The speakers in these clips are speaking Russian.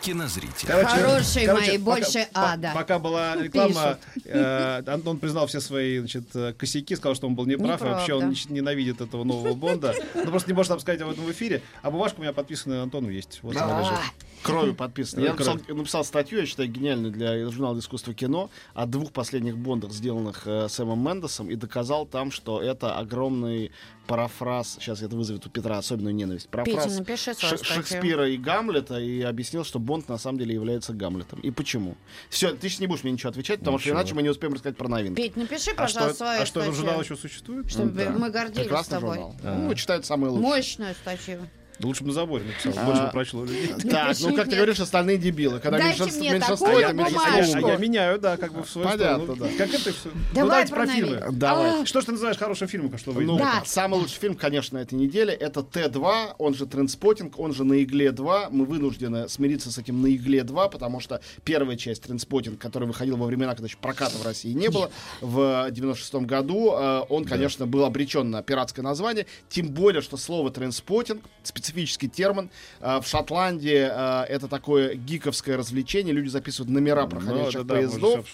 кинозрителя. Хорошие мои, больше пока, ада. Пока была реклама, э, Антон признал все свои значит, э, косяки, сказал, что он был неправ, и вообще он ненавидит этого нового Бонда. Ну просто не может нам сказать об этом в эфире. А бумажка у меня подписанная Антону есть. Вот она лежит. Кровью подписано. Я написал, написал статью, я считаю, гениальную для журнала искусства кино о двух последних Бондах, сделанных э, Сэмом Мендесом, и доказал там, что это огромный парафраз, сейчас это вызовет у Петра особенную ненависть, парафраз Петя, напиши Ш-. Шекспира и Гамлета, и объяснил, что Бонд на самом деле является Гамлетом. И почему? Все, ты сейчас не будешь мне ничего отвечать, потому что Ничего. иначе мы не успеем рассказать про новинки. Петь, напиши, А что, пожалуйста, свою а что этот статью. журнал еще существует? Чтобы Да. мы гордились Прекрасный тобой. журнал. А. Ну, читают самые лучшие. Мощную статью. Да лучше бы на заборе написал, А. больше бы прочло людей. Так, ну как ты говоришь, остальные дебилы. Когда меньшинство. А я, а я меняю, да, как бы в свою Понятно, сторону. да. Как это все? Давай ну, давайте про фильмы. Давай. Что ж ты называешь хорошим фильмом, что выйдет? Ну, Да. самый лучший фильм, конечно, этой недели это Т-2, он же Трендспотинг, он же На игле 2. Мы вынуждены смириться с этим На игле 2, потому что первая часть Трендспотинг, которая выходила во времена, когда еще проката в России не было, в 96 году, э, он, конечно, был обречен на пиратское название. Тем более, что слово Трендспотинг, специфический термин, э, в Шотландии э, это такое гиковское развлечение. Люди записывают номера проходящих Ну, да, да, поездов.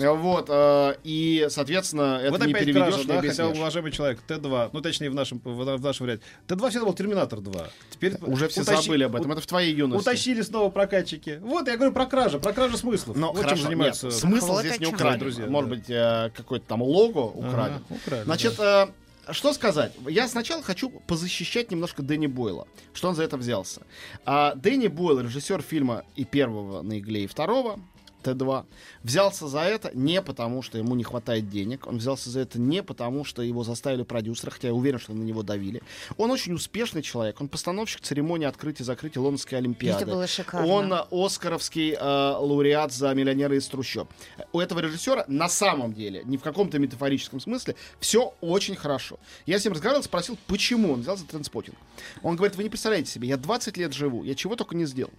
Э, Вот, э, и, соответственно, это вот не опять переведешь, кража, не да, хотя, уважаемый человек, Т-2, ну, точнее, в нашем, в, в нашем варианте. Т-2 всегда был Терминатор 2. Теперь Уже все утащи- забыли об этом. у- Это в твоей юности. Утащили снова прокатчики. Вот, я говорю про кражу, про кражу смыслов. Но вот чем занимаются. нет, смысл здесь не украден. Друзья, Может да. быть, э, какое-то там лого Ага, украден. украли, Значит, да. Что сказать? Я сначала хочу позащищать немножко Дэнни Бойла. Что он за это взялся? А, Дэнни Бойл, режиссер фильма и первого на игле, и второго, Т2, взялся за это не потому, что ему не хватает денег. Он взялся за это не потому, что его заставили продюсеры, хотя я уверен, что на него давили. Он очень успешный человек. Он постановщик церемонии открытия и закрытия Лондонской Олимпиады. Это было шикарно. Он э, оскаровский э, лауреат за «Миллионеры из трущоб». У этого режиссера на самом деле, не в каком-то метафорическом смысле, все очень хорошо. Я с ним разговаривал, спросил, почему он взял за транспотинг. Он говорит, вы не представляете себе, я 20 лет живу, я чего только не сделал.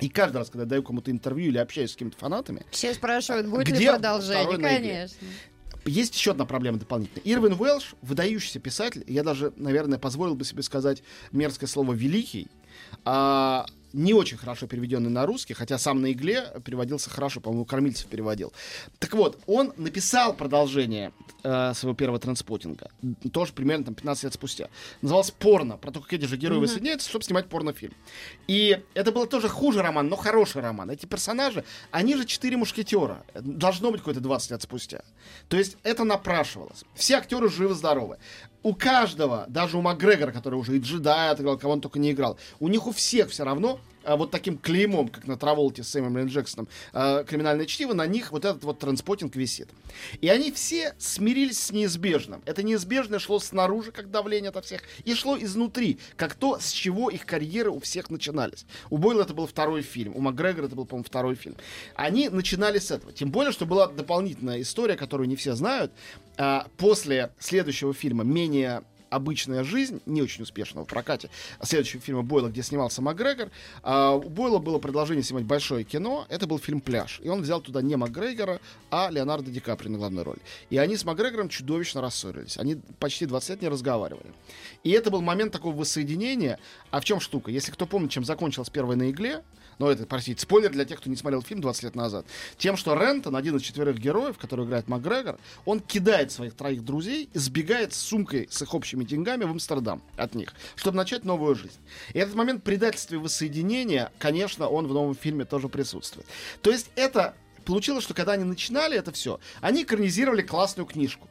И каждый раз, когда я даю кому-то интервью или общаюсь с какими-то фанатами, Все спрашивают, будет ли Где продолжение. на игле? Конечно. есть еще одна проблема дополнительная. Ирвин Уэлш, выдающийся писатель, я даже, наверное, позволил бы себе сказать мерзкое слово «великий», а, не очень хорошо переведенный на русский, хотя сам на игле переводился хорошо, по-моему, Кормильцев переводил. Так вот, он написал продолжение э, своего первого транспотинга, тоже примерно там 15 лет спустя. Называлось «Порно», про то, как эти же герои воссоединяются, чтобы снимать порнофильм. И это был тоже хуже роман, но хороший роман. Эти персонажи, они же четыре мушкетера. Должно быть какое-то 20 лет спустя. То есть это напрашивалось. Все актеры живы-здоровы. У каждого, даже у Макгрегора, который уже и джедая отыграл, кого он только не играл, у них у всех все равно вот таким клеймом, как на Траволте с Сэмом Лин Джексоном, а, криминальное чтиво, на них вот этот вот транспотинг висит. И они все смирились с неизбежным. Это неизбежное шло снаружи, как давление от всех, и шло изнутри, как то, с чего их карьеры у всех начинались. У Бойла это был второй фильм, у Макгрегора это был, по-моему, второй фильм. Они начинали с этого. Тем более, что была дополнительная история, которую не все знают. А, После следующего фильма «Менее обычная жизнь, не очень успешного в прокате, следующего фильма Бойла, где снимался Макгрегор. А, у Бойла было предложение снимать большое кино. Это был фильм «Пляж». И он взял туда не Макгрегора, а Леонардо Ди Каприо на главной роли. И они с Макгрегором чудовищно рассорились. Они почти 20 лет не разговаривали. И это был момент такого воссоединения. А в чем штука? Если кто помнит, чем закончилась первая на игле, но это, простите, спойлер для тех, кто не смотрел фильм 20 лет назад, тем, что Рентон, один из четверых героев, который играет Макгрегор, он кидает своих троих друзей и сбегает с сумкой с их общими деньгами в Амстердам от них, чтобы начать новую жизнь. И этот момент предательства и воссоединения, конечно, он в новом фильме тоже присутствует. То есть это получилось, что когда они начинали это все, они экранизировали классную книжку.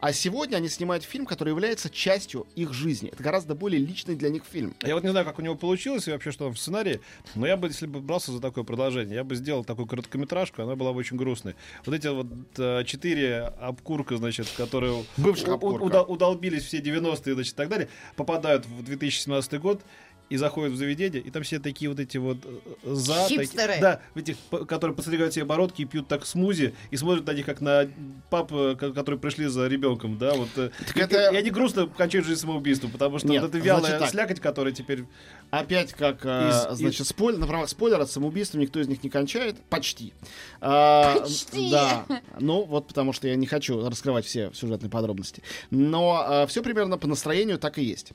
А сегодня они снимают фильм, который является частью их жизни. Это гораздо более личный для них фильм. Я вот не знаю, как у него получилось и вообще, что там в сценарии, но я бы, если бы брался за такое продолжение, я бы сделал такую короткометражку, она была бы очень грустной. Вот эти вот э, четыре обкурка, значит, которые Бывших у- обкурка. удолбились все 90-е, значит, и так далее, попадают в 2017 год, и заходят в заведение, и там все такие вот эти вот э, за... Хипстеры. Такие, да, этих, которые подстригают себе бородки и пьют так смузи, и смотрят на них как на пап, э, ко- которые пришли за ребенком, да, вот. э, Так и, это- и они грустно кончают жизнь самоубийством, потому что Нет, вот эта вялая значит так. слякоть, которая теперь... Опять как, Из- значит, спойлер, на правах спойлера, самоубийством никто из них не кончает. Почти. А, Почти. Да. Ну, вот потому что я не хочу раскрывать все сюжетные подробности. Но все примерно по настроению так и есть.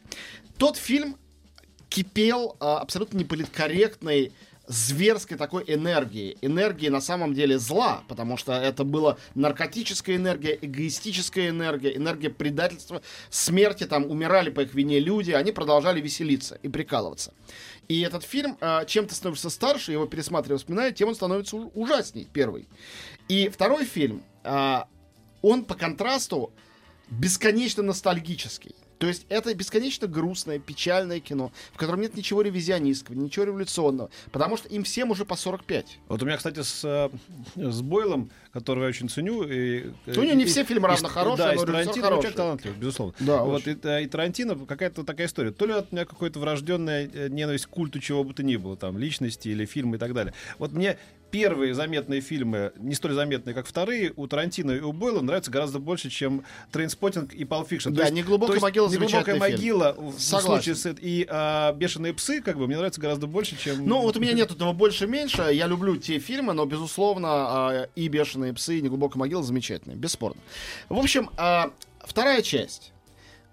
Тот фильм кипел а, абсолютно неполиткорректной зверской такой энергией. Энергии на самом деле зла, потому что это была наркотическая энергия, эгоистическая энергия, энергия предательства, смерти, там умирали по их вине люди, они продолжали веселиться и прикалываться. И этот фильм, а, чем ты становишься старше, его пересматривая, вспоминая, тем он становится ужасней, первый. И второй фильм, а, он по контрасту бесконечно ностальгический. То есть это бесконечно грустное, печальное кино, в котором нет ничего ревизионистского, ничего революционного, потому что им всем уже по 45. Вот у меня, кстати, с, э, с Бойлом, которого я очень ценю... И, Ну, не- не все фильмы равно и- хорошие, да, но и Тарантино хороший. человек талантливый, безусловно. Да, вот, и, э, и Тарантино какая-то такая история. То ли от меня какой-то врожденная э, ненависть к культу чего бы то ни было, там, личности или фильмы и так далее. Вот мне первые заметные фильмы, не столь заметные, как вторые, у Тарантино и у Бойла нравятся гораздо больше, чем Трейнспоттинг и Fiction. Да, «Неглубокая могила» «Неглубокая могила» в Согласен. случае с и а, «Бешеные псы», как бы, мне нравится гораздо больше, чем... Ну, вот у меня нет этого больше-меньше. Я люблю те фильмы, но, безусловно, а, и «Бешеные псы», и «Неглубокая могила» замечательные, бесспорно. В общем, а, вторая часть.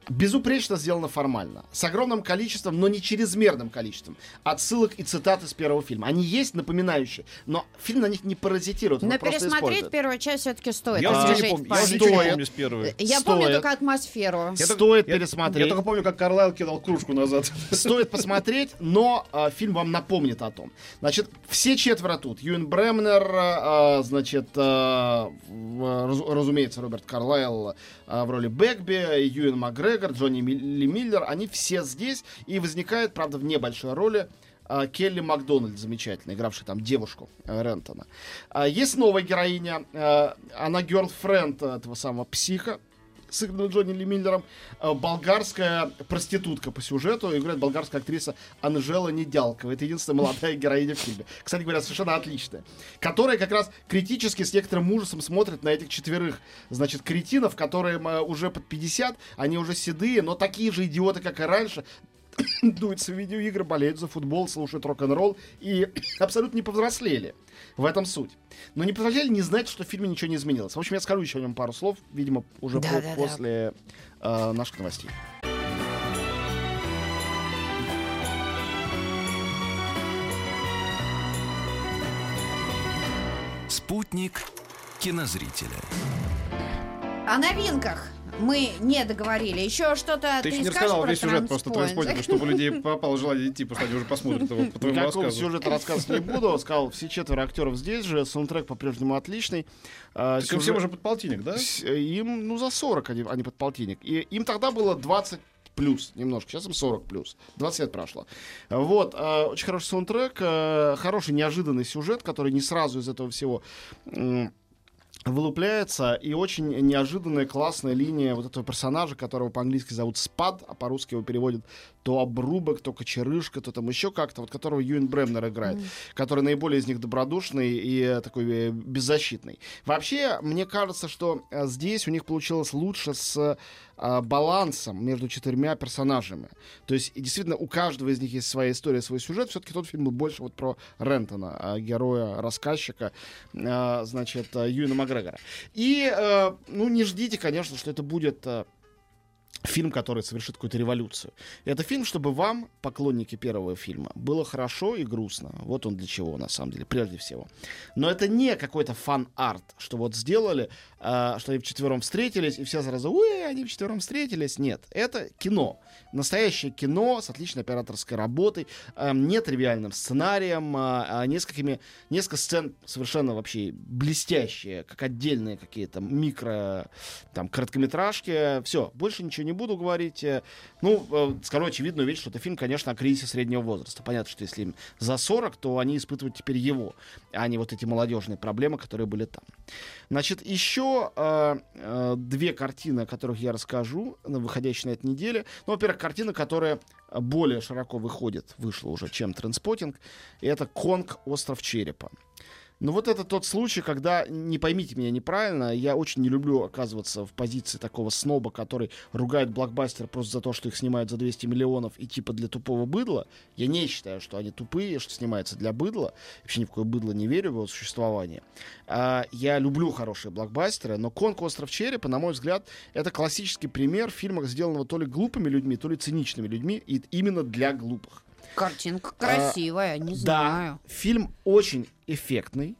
Безупречно сделано формально. С огромным количеством, но не чрезмерным количеством отсылок и цитат из первого фильма. Они есть напоминающие, но фильм на них не паразитирует. Но пересмотреть использует. первую часть все-таки стоит. Я уже не помню, я ничего не Стоит. помню с первой. Я помню Стоит. только атмосферу. Я Стоит я- пересмотреть. Я только помню, как Карлайл кидал кружку назад. Стоит посмотреть, но а, фильм вам напомнит о том. Значит, все четверо тут. Юэн Бремнер, а, значит, в- раз- разумеется, Роберт Карлайл а, в роли Бэкби, Юэн Макгрегор, Джонни Ли Миллер, они все здесь. И возникает, правда, в небольшой роли а, Келли Макдональд, замечательно, игравшая там девушку э, Рентона. А, Есть новая героиня, а, она герлфренд этого самого психа, сыграна Джонни Ли Миллером, э, болгарская проститутка по сюжету, играет болгарская актриса Анжела Недялкова. Это единственная молодая героиня в фильме. Кстати говоря, совершенно отличная. Которая как раз критически с некоторым ужасом смотрит на этих четверых, значит, кретинов, которые м, уже под 50, они уже седые, но такие же идиоты, как и раньше, дуются в видеоигры, болеют за футбол, слушают рок-н-ролл и абсолютно не повзрослели. В этом суть. Но не повзрослели, не знать, что в фильме ничего не изменилось. В общем, я скажу еще о нем пару слов, видимо, уже по- Да-да-да. после э, наших новостей. Спутник кинозрителя. О новинках мы не договорили. Еще что-то Ты ты, не рассказал весь сюжет просто Транспоинт? транспортинга, чтобы у людей попало желание идти, что они уже посмотрят его по твоему Никакого рассказу. сюжета рассказывать не буду. Сказал, все четверо актеров здесь же, саундтрек по-прежнему отличный. А, Так им сюжет- всем уже под полтинник, да? Э, Им, ну, за 40 они, они под полтинник. И им тогда было 20 плюс немножко, сейчас им 40 плюс. 20 лет прошло. Вот, э, очень хороший саундтрек, э, хороший неожиданный сюжет, который не сразу из этого всего м, вылупляется, и очень неожиданная классная линия вот этого персонажа, которого по-английски зовут Спад, а по-русски его переводят то обрубок, то кочерышка, то там еще как-то, вот которого Юэн Бремнер играет, который наиболее из них добродушный и э, такой э, беззащитный. Вообще, мне кажется, что э, здесь у них получилось лучше с балансом между четырьмя персонажами. То есть, действительно, у каждого из них есть своя история, свой сюжет. Все-таки тот фильм был больше вот про Рентона, э, героя, рассказчика, э, значит, э, Юэна Макгрегора. И, э, ну, не ждите, конечно, что это будет э, фильм, который совершит какую-то революцию. Это фильм, чтобы вам, поклонники первого фильма, было хорошо и грустно. Вот он для чего, на самом деле, прежде всего. Но это не какой-то фан-арт, что вот сделали, а, что они вчетвером встретились, и все сразу, ой, они вчетвером встретились. Нет, это кино. Настоящее кино с отличной операторской работой, а, нетривиальным сценарием, а, несколькими, несколько сцен совершенно вообще блестящие, как отдельные какие-то микро, там, короткометражки. Все, больше ничего не не буду говорить. Э, Ну, э, скажу очевидную вещь, что это фильм, конечно, о кризисе среднего возраста. Понятно, что если им за 40, то они испытывают теперь его, а не вот эти молодежные проблемы, которые были там. Значит, еще э, э, две картины, о которых я расскажу, выходящие на этой неделе. Ну, во-первых, картина, которая более широко выходит, вышла уже, чем «Транспотинг», это «Конг. Остров черепа». Ну вот это тот случай, когда, не поймите меня неправильно, я очень не люблю оказываться в позиции такого сноба, который ругает блокбастер просто за то, что их снимают за 200 миллионов и типа для тупого быдла. Я не считаю, что они тупые, что снимается для быдла. Вообще ни в какое быдло не верю в его существование. А, я люблю хорошие блокбастеры, но «Конг. Остров черепа», на мой взгляд, это классический пример фильма, сделанного то ли глупыми людьми, то ли циничными людьми, и именно для глупых. Картинка красивая, не Да, знаю. фильм очень эффектный.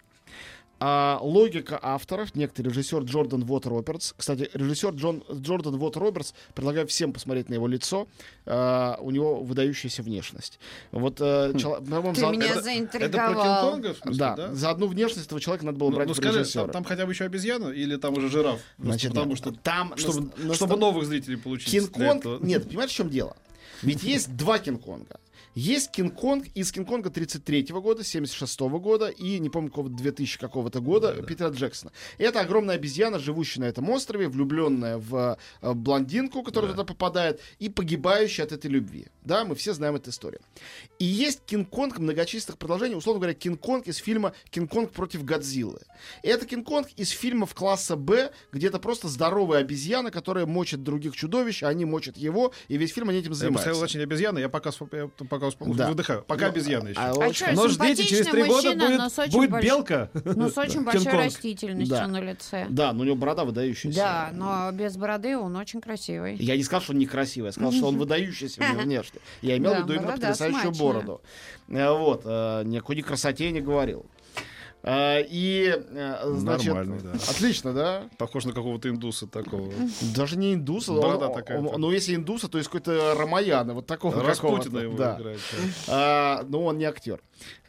А, логика авторов, некий режиссер Джордан Вот Робертс. Кстати, режиссер Джон, Джордан Вот Робертс, предлагаю всем посмотреть на его лицо. А, у него выдающаяся внешность. Вот, э, чел- по-моему, Ты за, меня Это про заинтриговал. Кинг-Конга, в смысле, да, да? за одну внешность этого человека надо было Ну, брать ну скажи, режиссера. там, там хотя бы еще обезьяна или там уже жираф? Значит, потому нет, что, там чтобы, нас- чтобы нас- новых зрителей получить. Кинг-Конг... Нет, понимаешь, в чем дело? Ведь есть два Кинг-Конга. Есть Кинг-Конг из Кинг-Конга 33 года, 76 года и, не помню, какого 2000 какого-то года Питера Джексона. Это огромная обезьяна, живущая на этом острове, влюбленная в э, блондинку, которая туда попадает, и погибающая от этой любви. Да, мы все знаем эту историю. И есть Кинг-Конг многочисленных продолжений, условно говоря, Кинг-Конг из фильма «Кинг-Конг против Годзиллы». Это Кинг-Конг из фильмов класса Б, где это просто здоровая обезьяна, которая мочит других чудовищ, а они мочат его, и весь фильм они этим Я занимаются. поставил значение обезьяны, я пока, я пока усп- Да. выдыхаю. Пока Ну, обезьяна еще. а А хорошо. Но ждите, через три года но будет, будет больш- белка. Ну, с очень большой растительностью Да. на лице. Да, но у него борода выдающаяся. Да, но без бороды он очень красивый. Я не сказал, что он некрасивый, я сказал, что он выдающийся внешне. Я имел в виду именно потрясающую бороду. Э, Вот, э, никакой не красоте я не говорил. Э, И, э, значит, Нормально, да. отлично, да? Похож на какого-то индуса такого. Даже не индуса, Борода он- такая, он- ну если индуса, то есть какой-то Рамаяна, вот такого Распутина его да. играет. А, но он не актер.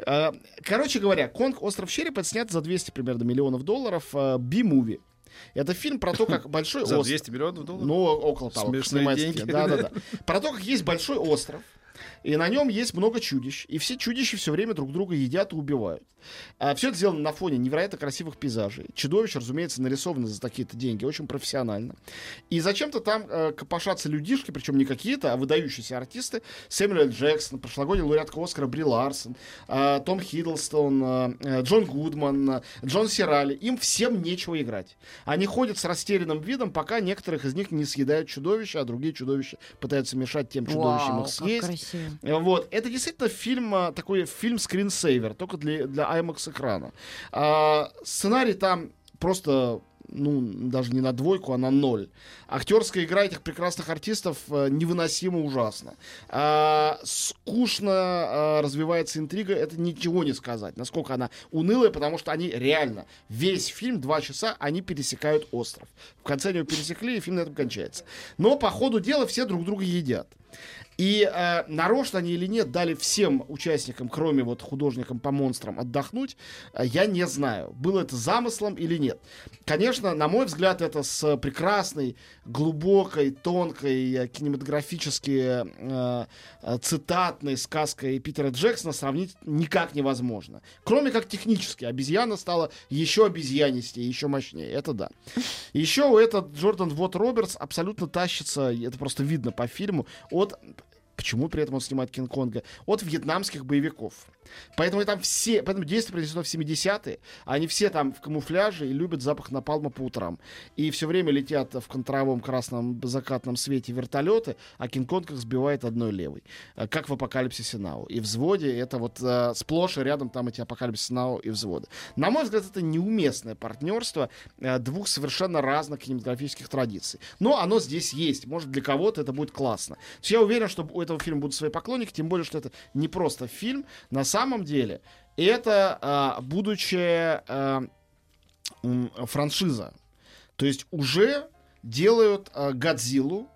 А, короче говоря, Конг Остров Черепа снят за 200 примерно миллионов долларов. а, Би-муви. Это фильм про то, как большой За остров. 200 миллионов долларов? Ну, около того. Смешные деньги. Да-да-да. Про то, как есть большой остров. И на нем есть много чудищ. И все чудища все время друг друга едят и убивают. А все это сделано на фоне невероятно красивых пейзажей. Чудовища, разумеется, нарисованы за такие-то деньги. Очень профессионально. И зачем-то там э, копошатся людишки, причем не какие-то, а выдающиеся артисты. Сэмюэл. Джексон, прошлогодний лауреатка Оскара Бри Ларсон, э, Том Хиддлстон, э, э, Джон Гудман, э, Джон Сирали. Им всем нечего играть. Они ходят с растерянным видом, пока некоторых из них не съедают чудовища, а другие чудовища пытаются мешать тем чудовищам Вау, их съесть. красиво. Э, Вот. Это действительно фильм, а, такой фильм скринсейвер, только для, для IMAX экрана. А, сценарий там просто ну, даже не на двойку, а на ноль. Актерская игра этих прекрасных артистов э, невыносимо ужасно. А, скучно а, развивается интрига, это ничего не сказать. Насколько она унылая, потому что они реально весь фильм, два часа, они пересекают остров. В конце они его пересекли, и фильм на этом кончается. Но по ходу дела все друг друга едят. И э, нарочно они или нет дали всем участникам, кроме вот художникам по монстрам, отдохнуть, э, я не знаю, было это замыслом или нет. Конечно, на мой взгляд, это с прекрасной, глубокой, тонкой, э, кинематографически э, э, цитатной сказкой Питера Джексона сравнить никак невозможно. Кроме как технически. Обезьяна стала еще обезьянистее, еще мощнее. Это да. Еще этот Джордан Вот Робертс абсолютно тащится, это просто видно по фильму, от Вот Почему при этом он снимает Кинг-Конга? От вьетнамских боевиков. Поэтому там все, поэтому действие произнесено в 70-е, они все там в камуфляже и любят запах напалма по утрам. И все время летят в контровом красном закатном свете вертолеты, а Кинг-Конг их сбивает одной левой. Э, Как в Апокалипсисе Нау. И взводе это вот э, сплошь и рядом там эти Апокалипсис Нау и взводы. На мой взгляд, это неуместное партнерство э, двух совершенно разных кинематографических традиций. Но оно здесь есть. Может, для кого-то это будет классно. То есть я уверен, что у этого фильма будут свои поклонники, тем более, что это не просто фильм. На самом деле, это а, будущая а, франшиза. То есть уже делают а, Годзиллу,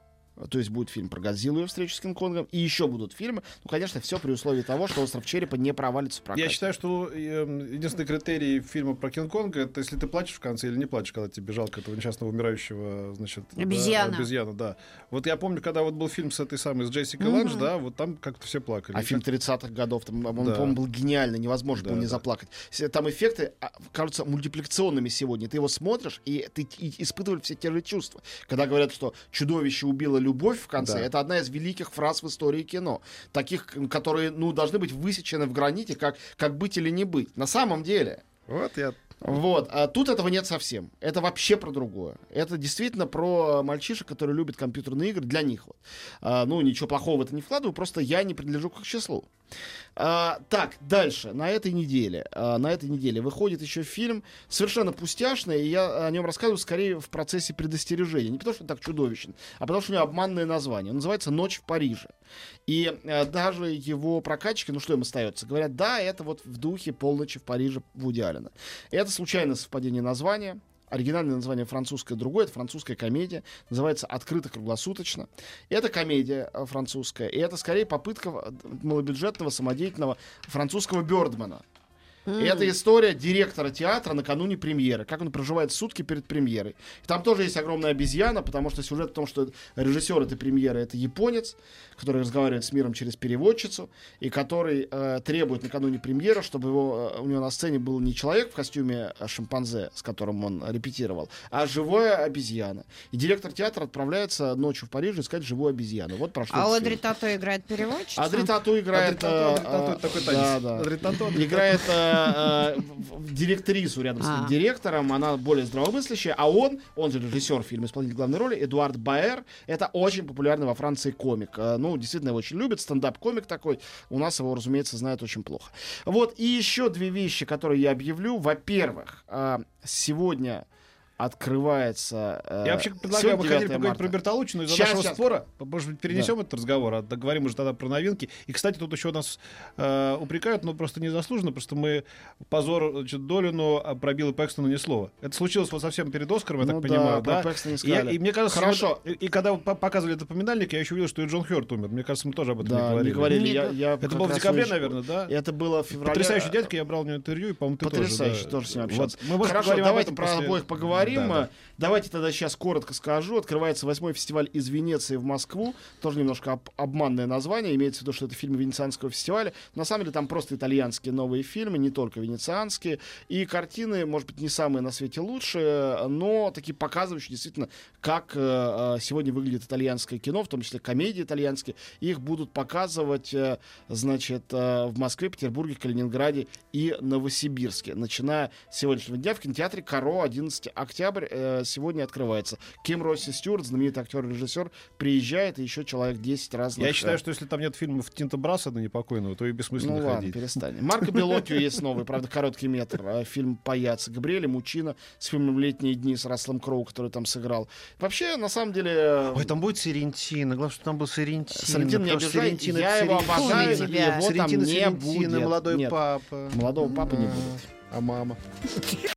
то есть будет фильм про Годзиллу и встречу с Кинг-Конгом, и еще будут фильмы. Ну, конечно, все при условии того, что «Остров черепа» не провалится в прокате. Я считаю, что э, единственный критерий фильма про Кинг-Конга это если ты плачешь в конце или не плачешь, когда тебе жалко этого несчастного умирающего, значит, да, Обезьяна. обезьяна, да. Вот я помню, когда вот был фильм с этой самой, с Джессикой Мгм. Ланж, да, вот там как-то все плакали. А фильм 30-х годов, там, он, Да. по-моему, был гениальный, невозможно Да, было не да. заплакать. Там эффекты а, кажутся мультипликационными сегодня. Ты его смотришь, и ты и испытываешь все те же чувства. Когда говорят, что чудовище убило любовь в конце, Да. это одна из великих фраз в истории кино. Таких, которые, ну, должны быть высечены в граните, как, как быть или не быть. На самом деле, Вот я вот, а тут этого нет совсем. Это вообще про другое. Это действительно про мальчишек, которые любят компьютерные игры, для них вот. А, ну, ничего плохого в это не вкладываю, просто я не принадлежу к их числу. А, так, дальше, на этой неделе, а, на этой неделе выходит еще фильм совершенно пустяшный, и я о нем рассказываю скорее в процессе предостережения. Не потому, что он так чудовищен, а потому, что у него обманное название. Он называется «Ночь в Париже». И э, даже его прокатчики, ну что им остается, говорят, да, это вот в духе «Полночи в Париже» Вуди Аллена. Это случайное совпадение названия. Оригинальное название французское другое, это французская комедия, называется «Открыто круглосуточно». Это комедия э, французская, и это скорее попытка э, малобюджетного, самодеятельного французского Бёрдмана. И это история директора театра накануне премьеры, как он проживает сутки перед премьерой. И там тоже есть огромная обезьяна, потому что сюжет в том, что режиссер этой премьеры это японец, который разговаривает с миром через переводчицу, и который э, требует накануне премьеры, чтобы его, э, у него на сцене был не человек в костюме э, шимпанзе, с которым он репетировал, а живая обезьяна. И директор театра отправляется ночью в Париж искать живую обезьяну. Вот про что А Одри Тато играет переводчицу? Адри Тату играет... Адри Тату, э, Адри Тату, э, такой да, танец. да. Адри Тату, Адри Играет э, э, директрису рядом с А. директором, она более здравомыслящая, а он, он же режиссер фильма, исполнитель главной роли, Эдуард Баэр, это очень популярный во Франции комик. Э, Ну, действительно, его очень любят, стендап-комик такой, у нас его, разумеется, знают очень плохо. Вот, и еще две вещи, которые я объявлю. Во-первых, э, сегодня открывается... э, Я вообще предлагаю, мы хотели 9 поговорить марта. про Бертолуччину из-за Щас, нашего щас. спора. Может быть, перенесем этот разговор, а договорим уже тогда про новинки. И, кстати, тут еще нас э, упрекают, но просто незаслуженно, просто мы позор значит, Долину, а про Билла Пэкстона ни слова. Это случилось вот совсем перед Оскаром, я Ну так да, понимаю. про да? Пэкстона не И, сказали. я- и мне кажется, Хорошо. вот- и, и когда по- показывали этот поминальник, я еще увидел, что и Джон Хёрт умер. Мне кажется, мы тоже об этом Да, не говорили. не говорили. Я, я Это было в декабре, очень- наверное, да? Это было в феврале. Потрясающий дядька, я брал у него интервью, и, по-моему, ты Потрясающе, тоже. да. тоже с ним Вот. общался. Мы, может, Хорошо, давайте про обоих поговорим. Да, да. Давайте тогда сейчас коротко скажу. Открывается восьмой фестиваль из Венеции в Москву. Тоже немножко об- обманное название. Имеется в виду, что это фильмы Венецианского фестиваля. На самом деле там просто итальянские новые фильмы, не только венецианские. И картины, может быть, не самые на свете лучшие, но такие показывающие действительно, как э, э, сегодня выглядит итальянское кино, в том числе комедии итальянские. Их будут показывать, э, значит, э, в Москве, Петербурге, Калининграде и Новосибирске. Начиная с сегодняшнего дня в кинотеатре «Каро» 11 октябрь э, сегодня открывается. Ким Росси Стюарт, знаменитый актер и режиссер, приезжает, и еще человек 10 разных. Я считаю, э, что если там нет фильмов Тинта Брасса, не покойного, то и бессмысленно ну ладно, ходить. перестань. Марко Белотио есть новый, правда, короткий метр. э, Фильм «Паяц» Габриэля Мучина с фильмом «Летние дни» с Расселом Кроу, который там сыграл. Вообще, на самом деле... Ой, там будет Соррентино. Главное, что там был Соррентино. Соррентино не обижай, я его обожаю, его там не будет. молодой папа. молодого папы не будет. А мама?